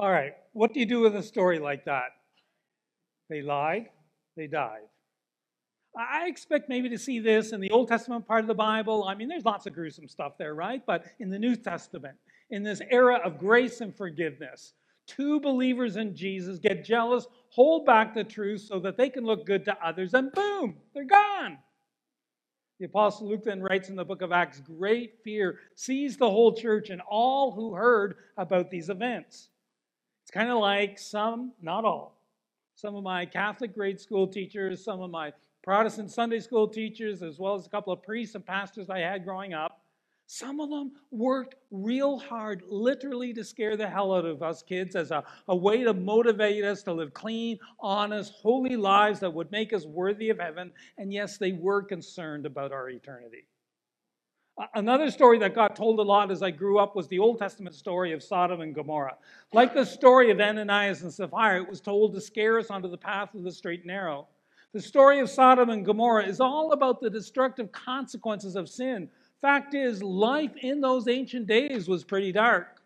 All right, what do you do with a story like that? They lied, they died. I expect maybe to see this in the Old Testament part of the Bible. I mean, there's lots of gruesome stuff there, right? But in the New Testament, in this era of grace and forgiveness, two believers in Jesus get jealous, hold back the truth so that they can look good to others, and boom, they're gone. The Apostle Luke then writes in the book of Acts great fear seized the whole church and all who heard about these events. It's kind of like some, not all, some of my Catholic grade school teachers, some of my Protestant Sunday school teachers, as well as a couple of priests and pastors I had growing up, some of them worked real hard, literally, to scare the hell out of us kids as a, a way to motivate us to live clean, honest, holy lives that would make us worthy of heaven. And yes, they were concerned about our eternity. Another story that got told a lot as I grew up was the Old Testament story of Sodom and Gomorrah. Like the story of Ananias and Sapphira, it was told to scare us onto the path of the straight and narrow. The story of Sodom and Gomorrah is all about the destructive consequences of sin. Fact is, life in those ancient days was pretty dark.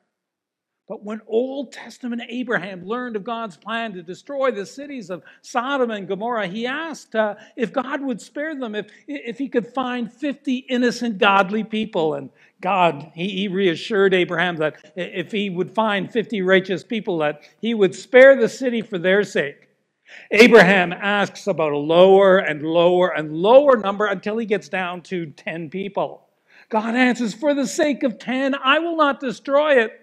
But when Old Testament Abraham learned of God's plan to destroy the cities of Sodom and Gomorrah, he asked uh, if God would spare them, if, if he could find 50 innocent, godly people. And God, he, he reassured Abraham that if he would find 50 righteous people, that he would spare the city for their sake. Abraham asks about a lower and lower and lower number until he gets down to 10 people. God answers, For the sake of 10, I will not destroy it.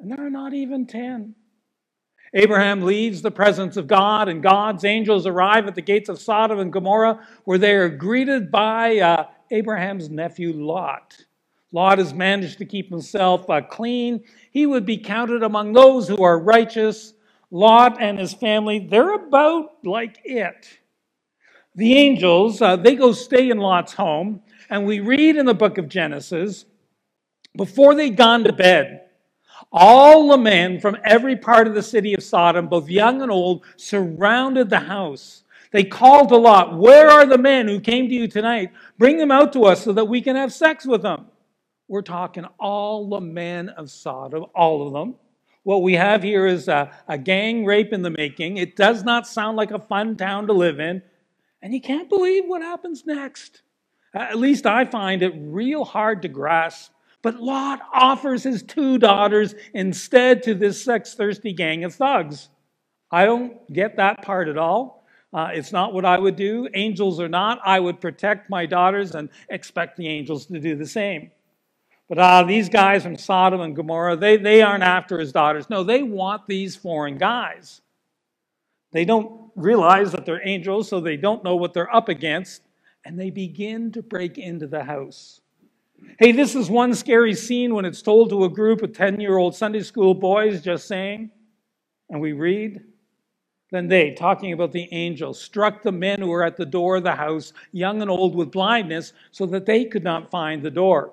And there are not even 10. Abraham leaves the presence of God, and God's angels arrive at the gates of Sodom and Gomorrah, where they are greeted by uh, Abraham's nephew Lot. Lot has managed to keep himself uh, clean. He would be counted among those who are righteous. Lot and his family, they're about like it. The angels, uh, they go stay in Lot's home, and we read in the book of Genesis, before they'd gone to bed, all the men from every part of the city of Sodom, both young and old, surrounded the house. They called to Lot, Where are the men who came to you tonight? Bring them out to us so that we can have sex with them. We're talking all the men of Sodom, all of them. What we have here is a, a gang rape in the making. It does not sound like a fun town to live in. And you can't believe what happens next. At least I find it real hard to grasp. But Lot offers his two daughters instead to this sex thirsty gang of thugs. I don't get that part at all. Uh, it's not what I would do. Angels or not, I would protect my daughters and expect the angels to do the same. But uh, these guys from Sodom and Gomorrah, they, they aren't after his daughters. No, they want these foreign guys. They don't realize that they're angels, so they don't know what they're up against, and they begin to break into the house. Hey, this is one scary scene when it's told to a group of 10 year old Sunday school boys just saying, and we read, then they, talking about the angels, struck the men who were at the door of the house, young and old with blindness, so that they could not find the door.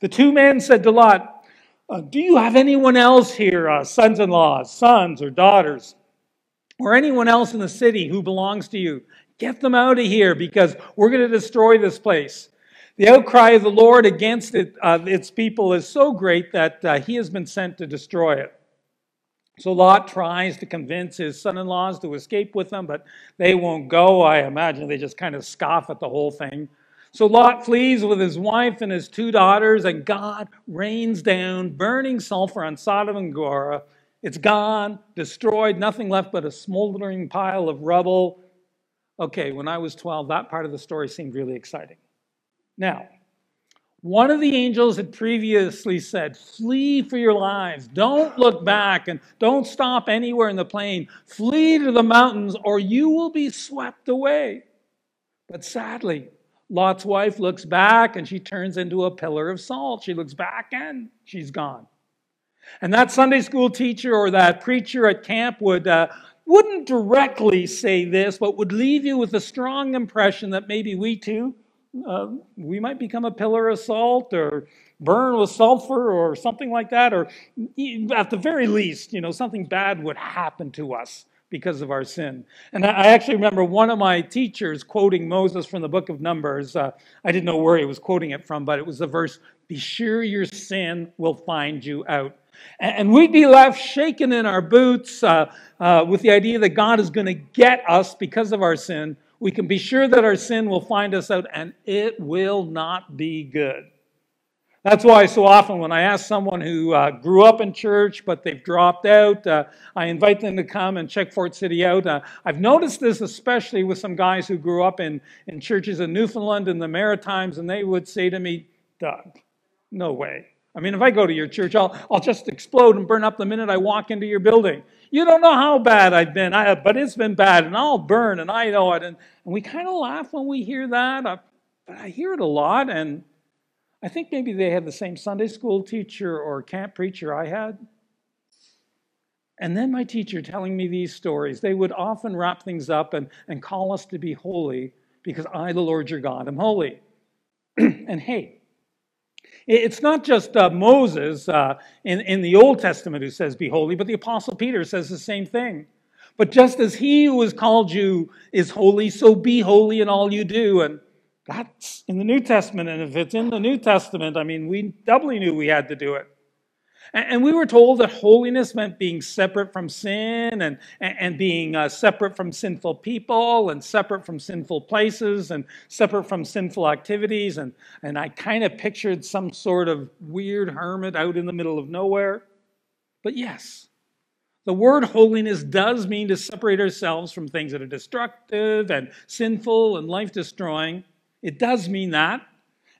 The two men said to Lot, uh, Do you have anyone else here, uh, sons in laws, sons or daughters, or anyone else in the city who belongs to you? Get them out of here because we're going to destroy this place. The outcry of the Lord against it, uh, its people is so great that uh, he has been sent to destroy it. So Lot tries to convince his son in laws to escape with them, but they won't go. I imagine they just kind of scoff at the whole thing. So Lot flees with his wife and his two daughters, and God rains down burning sulfur on Sodom and Gomorrah. It's gone, destroyed, nothing left but a smoldering pile of rubble. Okay, when I was 12, that part of the story seemed really exciting. Now, one of the angels had previously said, Flee for your lives. Don't look back and don't stop anywhere in the plain. Flee to the mountains or you will be swept away. But sadly, Lot's wife looks back and she turns into a pillar of salt. She looks back and she's gone. And that Sunday school teacher or that preacher at camp would, uh, wouldn't directly say this, but would leave you with a strong impression that maybe we too, uh, we might become a pillar of salt or burn with sulfur or something like that, or at the very least, you know, something bad would happen to us because of our sin. And I actually remember one of my teachers quoting Moses from the book of Numbers. Uh, I didn't know where he was quoting it from, but it was the verse be sure your sin will find you out. And we'd be left shaking in our boots uh, uh, with the idea that God is going to get us because of our sin. We can be sure that our sin will find us out, and it will not be good. That's why so often when I ask someone who uh, grew up in church but they've dropped out, uh, I invite them to come and check Fort City out. Uh, I've noticed this especially with some guys who grew up in, in churches in Newfoundland and the Maritimes, and they would say to me, Doug, no way. I mean, if I go to your church, I'll, I'll just explode and burn up the minute I walk into your building. You don't know how bad I've been, I, but it's been bad, and I'll burn, and I know it. And, and we kind of laugh when we hear that, uh, but I hear it a lot, and I think maybe they had the same Sunday school teacher or camp preacher I had. And then my teacher telling me these stories. They would often wrap things up and, and call us to be holy because I, the Lord your God, am holy. and hey, it's not just uh, Moses uh, in, in the Old Testament who says, Be holy, but the Apostle Peter says the same thing. But just as he who has called you is holy, so be holy in all you do. And that's in the New Testament. And if it's in the New Testament, I mean, we doubly knew we had to do it. And we were told that holiness meant being separate from sin and, and being uh, separate from sinful people and separate from sinful places and separate from sinful activities. And, and I kind of pictured some sort of weird hermit out in the middle of nowhere. But yes, the word holiness does mean to separate ourselves from things that are destructive and sinful and life destroying. It does mean that.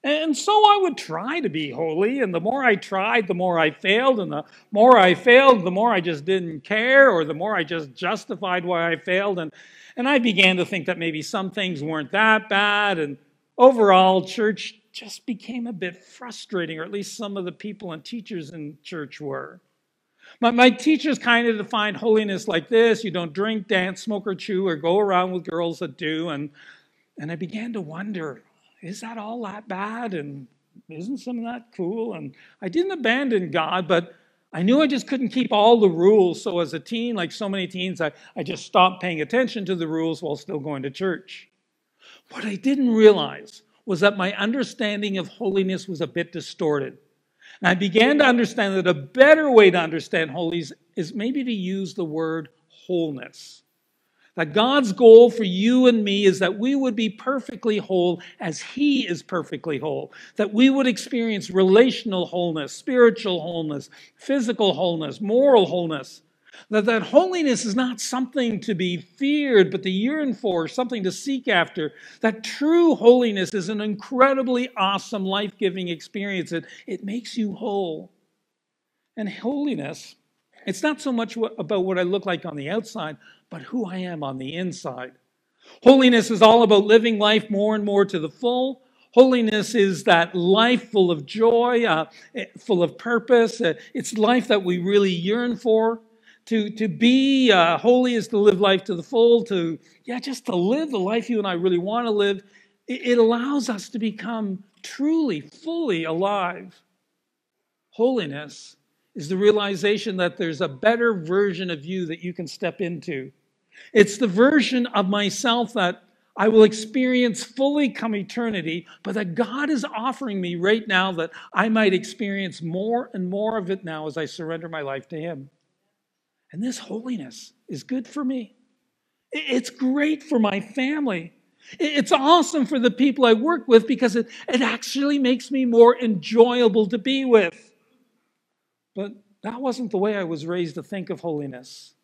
And so I would try to be holy, and the more I tried, the more I failed, and the more I failed, the more I just didn't care, or the more I just justified why I failed. And, and I began to think that maybe some things weren't that bad, and overall, church just became a bit frustrating, or at least some of the people and teachers in church were. My, my teachers kind of defined holiness like this you don't drink, dance, smoke, or chew, or go around with girls that do. And, and I began to wonder is that all that bad? And isn't some of that cool? And I didn't abandon God, but I knew I just couldn't keep all the rules. So as a teen, like so many teens, I, I just stopped paying attention to the rules while still going to church. What I didn't realize was that my understanding of holiness was a bit distorted. And I began to understand that a better way to understand holiness is maybe to use the word wholeness. That God's goal for you and me is that we would be perfectly whole as He is perfectly whole. That we would experience relational wholeness, spiritual wholeness, physical wholeness, moral wholeness. That that holiness is not something to be feared, but to yearn for, something to seek after. That true holiness is an incredibly awesome, life giving experience. It, it makes you whole. And holiness, it's not so much about what I look like on the outside, but who I am on the inside. Holiness is all about living life more and more to the full. Holiness is that life full of joy, uh, eh, full of purpose. Uh, it's life that we really yearn for. To, to be uh, holy is to live life to the full, to, yeah, just to live the life you and I really want to live. It, it allows us to become truly, fully alive. Holiness is the realization that there's a better version of you that you can step into. It's the version of myself that I will experience fully come eternity, but that God is offering me right now that I might experience more and more of it now as I surrender my life to Him. And this holiness is good for me. It's great for my family. It's awesome for the people I work with because it, it actually makes me more enjoyable to be with. But that wasn't the way I was raised to think of holiness.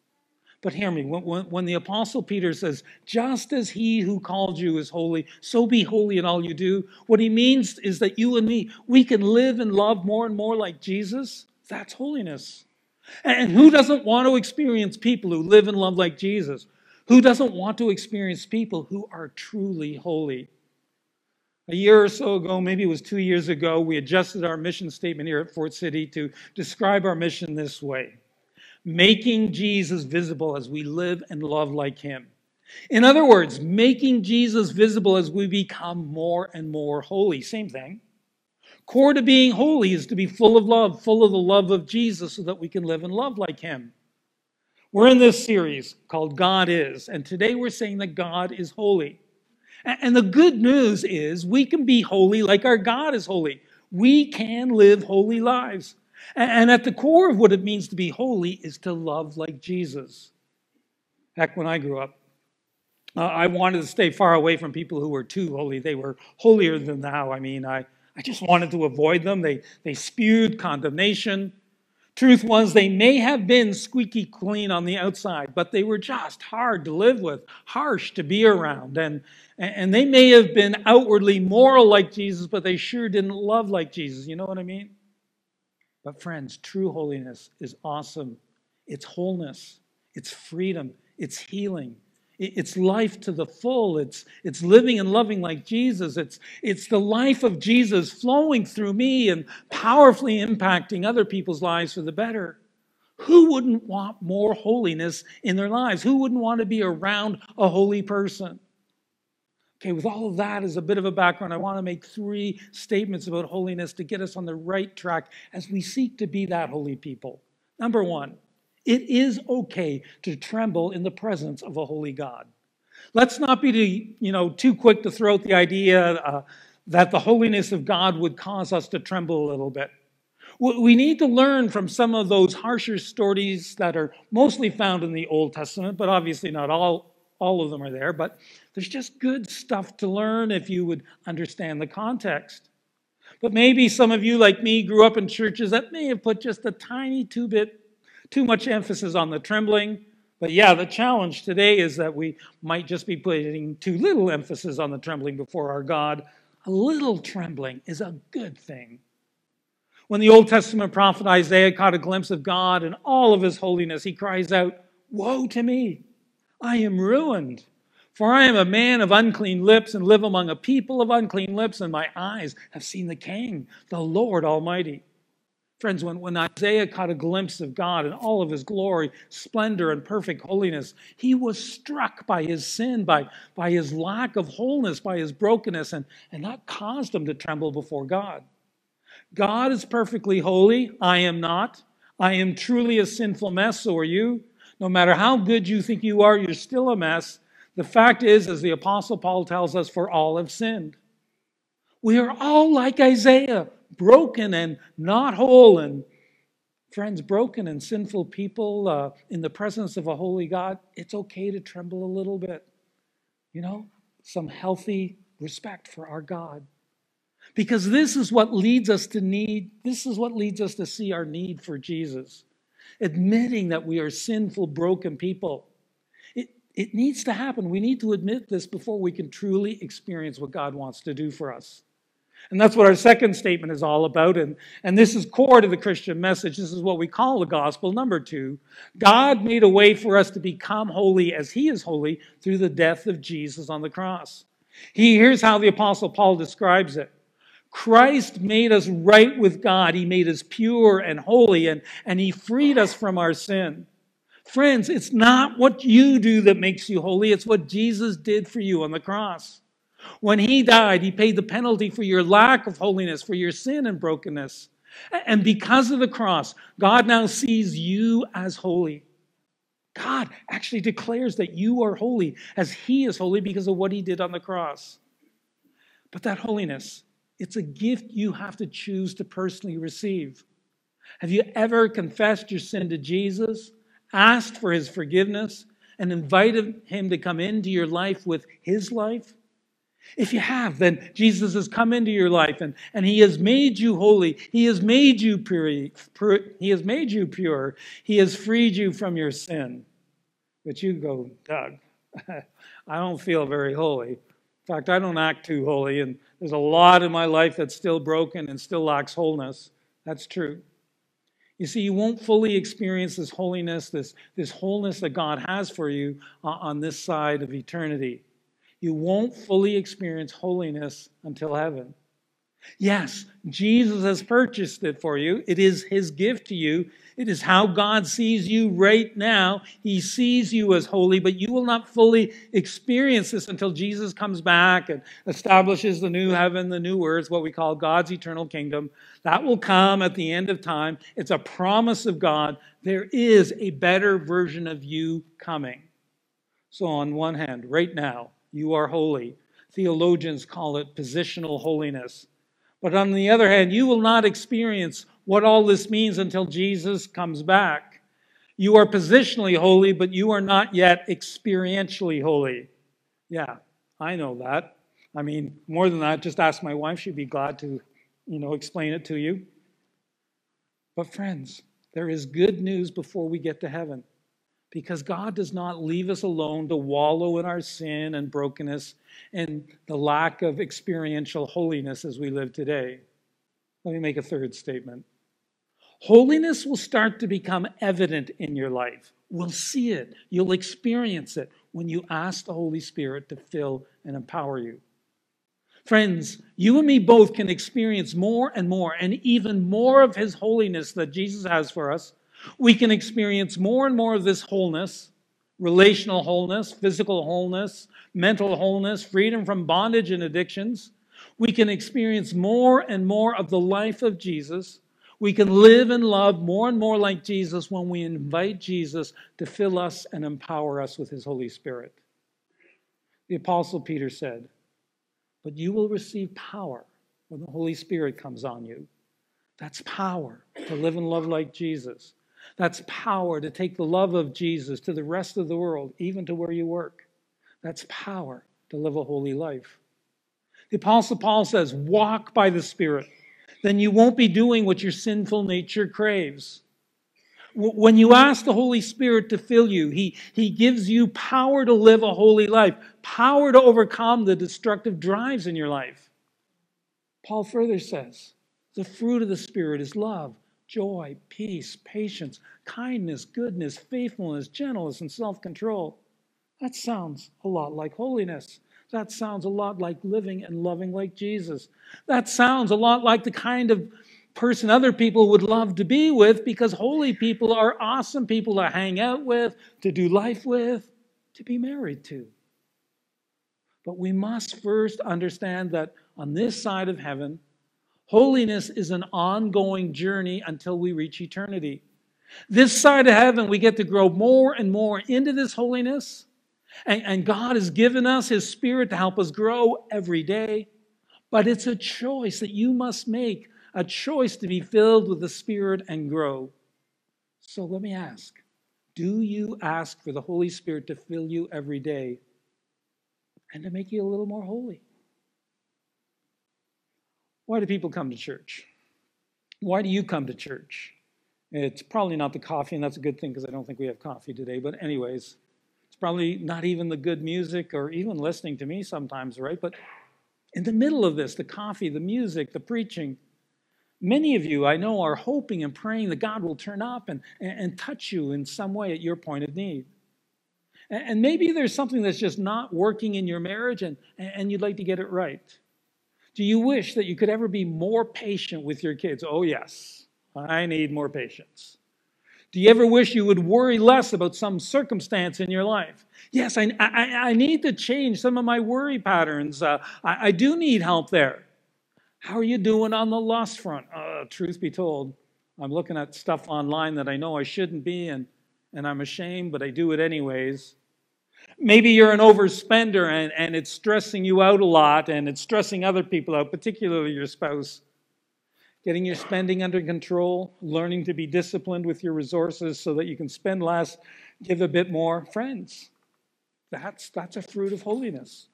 But hear me, when, when, the Apostle Peter says, just as he who called you is holy, so be holy in all you do, what he means is that you and me, we can live and love more and more like Jesus. That's holiness. And who doesn't want to experience people who live and love like Jesus? Who doesn't want to experience people who are truly holy? A year or so ago, maybe it was two years ago, we adjusted our mission statement here at Fort City to describe our mission this way making Jesus visible as we live and love like him. In other words, making Jesus visible as we become more and more holy. Same thing. Core to being holy is to be full of love, full of the love of Jesus, so that we can live and love like him. We're in this series called God Is, and today we're saying that God is holy. And the good news is we can be holy like our God is holy. We can live holy lives. And at the core of what it means to be holy is to love like Jesus. Heck, when I grew up, uh, I wanted to stay far away from people who were too holy. They were holier than thou. I mean, I, I just wanted to avoid them. They, they spewed condemnation. Truth was, they may have been squeaky clean on the outside, but they were just hard to live with, harsh to be around. And, and they may have been outwardly moral like Jesus, but they sure didn't love like Jesus. You know what I mean? But, friends, true holiness is awesome. It's wholeness, it's freedom, it's healing, it's life to the full. It's, it's living and loving like Jesus. It's, it's the life of Jesus flowing through me and powerfully impacting other people's lives for the better. Who wouldn't want more holiness in their lives? Who wouldn't want to be around a holy person? Okay, with all of that as a bit of a background, I want to make three statements about holiness to get us on the right track as we seek to be that holy people. Number one, it is okay to tremble in the presence of a holy God. Let's not be you know, too quick to throw out the idea uh, that the holiness of God would cause us to tremble a little bit. We need to learn from some of those harsher stories that are mostly found in the Old Testament, but obviously not all, all of them are there. But there's just good stuff to learn if you would understand the context. But maybe some of you, like me, grew up in churches that may have put just a tiny two bit too much emphasis on the trembling. But yeah, the challenge today is that we might just be putting too little emphasis on the trembling before our God. A little trembling is a good thing. When the Old Testament prophet Isaiah caught a glimpse of God and all of his holiness, he cries out, Woe to me! I am ruined. For I am a man of unclean lips and live among a people of unclean lips, and my eyes have seen the King, the Lord Almighty. Friends, when, when Isaiah caught a glimpse of God and all of his glory, splendor, and perfect holiness, he was struck by his sin, by, by his lack of wholeness, by his brokenness, and, and that caused him to tremble before God. God is perfectly holy. I am not. I am truly a sinful mess, so are you. No matter how good you think you are, you're still a mess. The fact is, as the Apostle Paul tells us, for all have sinned. We are all like Isaiah broken and not whole. And friends, broken and sinful people uh, in the presence of a holy God, it's okay to tremble a little bit. You know, some healthy respect for our God. Because this is what leads us to need, this is what leads us to see our need for Jesus. Admitting that we are sinful, broken people. It, it needs to happen. We need to admit this before we can truly experience what God wants to do for us. And that's what our second statement is all about. And, and this is core to the Christian message. This is what we call the gospel. Number two, God made a way for us to become holy as He is holy through the death of Jesus on the cross. He, here's how the Apostle Paul describes it Christ made us right with God, He made us pure and holy, and, and He freed us from our sin. Friends, it's not what you do that makes you holy, it's what Jesus did for you on the cross. When he died, he paid the penalty for your lack of holiness, for your sin and brokenness. And because of the cross, God now sees you as holy. God actually declares that you are holy as he is holy because of what he did on the cross. But that holiness, it's a gift you have to choose to personally receive. Have you ever confessed your sin to Jesus, asked for his forgiveness, and invited him to come into your life with his life? If you have, then Jesus has come into your life and, and he has made you holy. He has made you pure. He has made you pure. He has freed you from your sin. But you go, Doug, I don't feel very holy. In fact, I don't act too holy, and there's a lot in my life that's still broken and still lacks wholeness. That's true. You see, you won't fully experience this holiness, this, this wholeness that God has for you uh, on this side of eternity you won't fully experience holiness until heaven. Yes, Jesus has purchased it for you. It is his gift to you. It is how God sees you right now. He sees you as holy, but you will not fully experience this until Jesus comes back and establishes the new heaven, the new earth, what we call God's eternal kingdom. That will come at the end of time. It's a promise of God. There is a better version of you coming. So, on one hand, right now, you are holy. Theologians call it positional holiness. But on the other hand, you will not experience what all this means until Jesus comes back. You are positionally holy, but you are not yet experientially holy. Yeah, I know that. I mean, more than that, just ask my wife. She'd be glad to, you know, explain it to you. But, friends, there is good news before we get to heaven because God does not leave us alone to wallow in our sin and brokenness and the lack of experiential holiness as we live today. Let me make a third statement. Holiness will start to become evident in your life. We'll see it. You'll experience it when you ask the Holy Spirit to fill and empower you. Friends, you and me both can experience more and more, and even more of His holiness that Jesus has for us. We can experience more and more of this wholeness relational wholeness, physical wholeness, mental wholeness, freedom from bondage and addictions. We can experience more and more of the life of Jesus. We can live and love more and more like Jesus when we invite Jesus to fill us and empower us with His Holy Spirit. The Apostle Peter said, but you will receive power when the Holy Spirit comes on you. That's power to live and love like Jesus. That's power to take the love of Jesus to the rest of the world, even to where you work. That's power to live a holy life. The Apostle Paul says, Walk by the Spirit. Then you won't be doing what your sinful nature craves. When you ask the Holy Spirit to fill you, he, he gives you power to live a holy life, power to overcome the destructive drives in your life. Paul further says the fruit of the Spirit is love, joy, peace, patience, kindness, goodness, faithfulness, gentleness, and self control. That sounds a lot like holiness. That sounds a lot like living and loving like Jesus. That sounds a lot like the kind of person other people would love to be with because holy people are awesome people to hang out with, to do life with, to be married to. But we must first understand that on this side of heaven, holiness is an ongoing journey until we reach eternity. This side of heaven, we get to grow more and more into this holiness. And, and God has given us His Spirit to help us grow every day. But it's a choice that you must make a choice to be filled with the Spirit and grow. So let me ask do you ask for the Holy Spirit to fill you every day and to make you a little more holy? Why do people come to church? Why do you come to church? It's probably not the coffee, and that's a good thing because I don't think we have coffee today. But, anyways, it's probably not even the good music or even listening to me sometimes, right? But in the middle of this, the coffee, the music, the preaching, Many of you, I know, are hoping and praying that God will turn up and, and, and touch you in some way at your point of need. And, and, maybe there's something that's just not working in your marriage and, and you'd like to get it right. Do you wish that you could ever be more patient with your kids? Oh, yes, I need more patience. Do you ever wish you would worry less about some circumstance in your life? Yes, I, I, I need to change some of my worry patterns. Uh, I, I do need help there. How are you doing on the lust front? Uh, truth be told, I'm looking at stuff online that I know I shouldn't be, and, and I'm ashamed, but I do it anyways. Maybe you're an overspender and, and it's stressing you out a lot and it's stressing other people out, particularly your spouse. Getting your spending under control, learning to be disciplined with your resources so that you can spend less, give a bit more. Friends, that's, that's a fruit of holiness.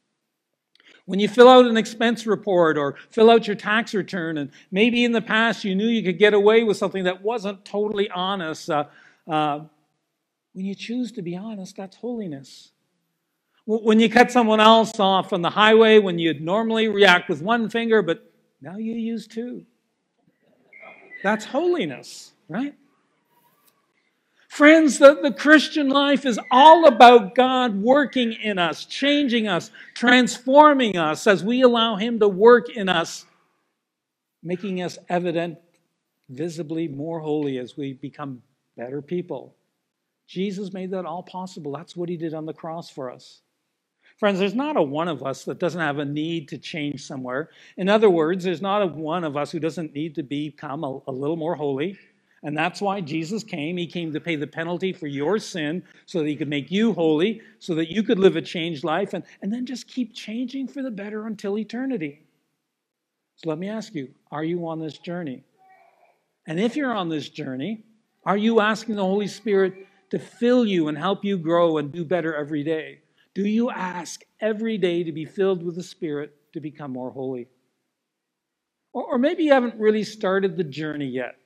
When you fill out an expense report or fill out your tax return, and maybe in the past you knew you could get away with something that wasn't totally honest, uh, uh, when you choose to be honest, that's holiness. When you cut someone else off on the highway, when you'd normally react with one finger, but now you use two, that's holiness, right? Friends, the, the Christian life is all about God working in us, changing us, transforming us as we allow Him to work in us, making us evident, visibly more holy as we become better people. Jesus made that all possible. That's what He did on the cross for us. Friends, there's not a one of us that doesn't have a need to change somewhere. In other words, there's not a one of us who doesn't need to become a, a little more holy and that's why Jesus came. He came to pay the penalty for your sin so that he could make you holy, so that you could live a changed life, and, and then just keep changing for the better until eternity. So let me ask you are you on this journey? And if you're on this journey, are you asking the Holy Spirit to fill you and help you grow and do better every day? Do you ask every day to be filled with the Spirit to become more holy? Or, or maybe you haven't really started the journey yet.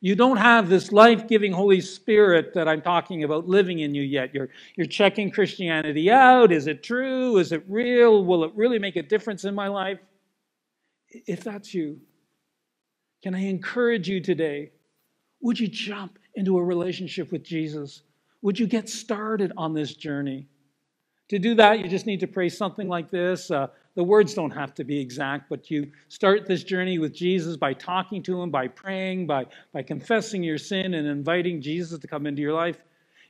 You don't have this life giving Holy Spirit that I'm talking about living in you yet. You're, you're checking Christianity out. Is it true? Is it real? Will it really make a difference in my life? If that's you, can I encourage you today? Would you jump into a relationship with Jesus? Would you get started on this journey? To do that, you just need to pray something like this. Uh, the words don't have to be exact, but you start this journey with Jesus by talking to him, by praying, by, by confessing your sin and inviting Jesus to come into your life.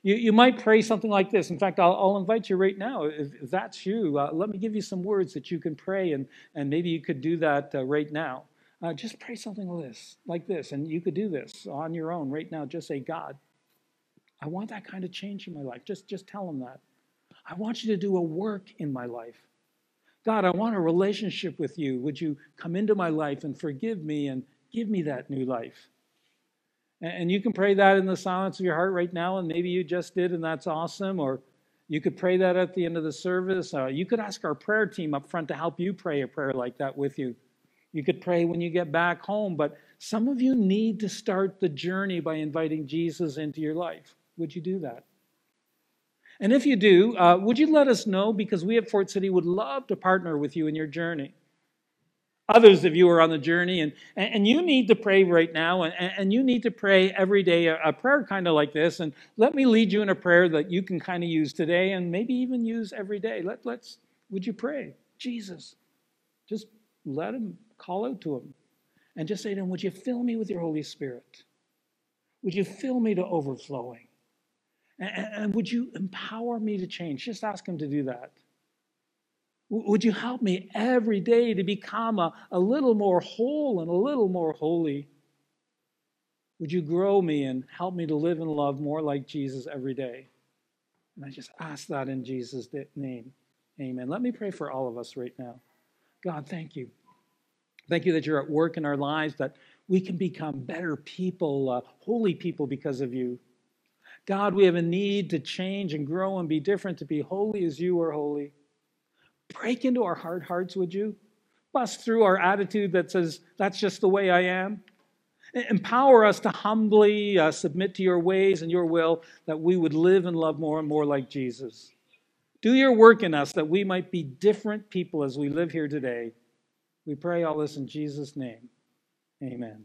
You, you might pray something like this. In fact, I'll, I'll invite you right now. If, if that's you, uh, let me give you some words that you can pray, and, and maybe you could do that uh, right now. Uh, just pray something like this, like this, and you could do this on your own right now. Just say, God, I want that kind of change in my life. Just, just tell him that. I want you to do a work in my life. God, I want a relationship with you. Would you come into my life and forgive me and give me that new life? And you can pray that in the silence of your heart right now, and maybe you just did, and that's awesome. Or you could pray that at the end of the service. Uh, you could ask our prayer team up front to help you pray a prayer like that with you. You could pray when you get back home, but some of you need to start the journey by inviting Jesus into your life. Would you do that? And if you do, uh, would you let us know? Because we at Fort City would love to partner with you in your journey. Others of you are on the journey, and, and you need to pray right now, and, and you need to pray every day a, a prayer kind of like this. And let me lead you in a prayer that you can kind of use today and maybe even use every day. Let, let's, would you pray? Jesus, just let him call out to him and just say to him, Would you fill me with your Holy Spirit? Would you fill me to overflowing? And, and would you empower me to change? Just ask Him to do that. Would you help me every day to become a, a little more whole and a little more holy? Would you grow me and help me to live and love more like Jesus every day? And I just ask that in Jesus' name. Amen. Let me pray for all of us right now. God, thank you. Thank you that you're at work in our lives, that we can become better people, uh, holy people because of you. God, we have a need to change and grow and be different, to be holy as you are holy. Break into our hard hearts, would you? Bust through our attitude that says, that's just the way I am. Empower us to humbly uh, submit to your ways and your will, that we would live and love more and more like Jesus. Do your work in us that we might be different people as we live here today. We pray all this in Jesus' name. Amen.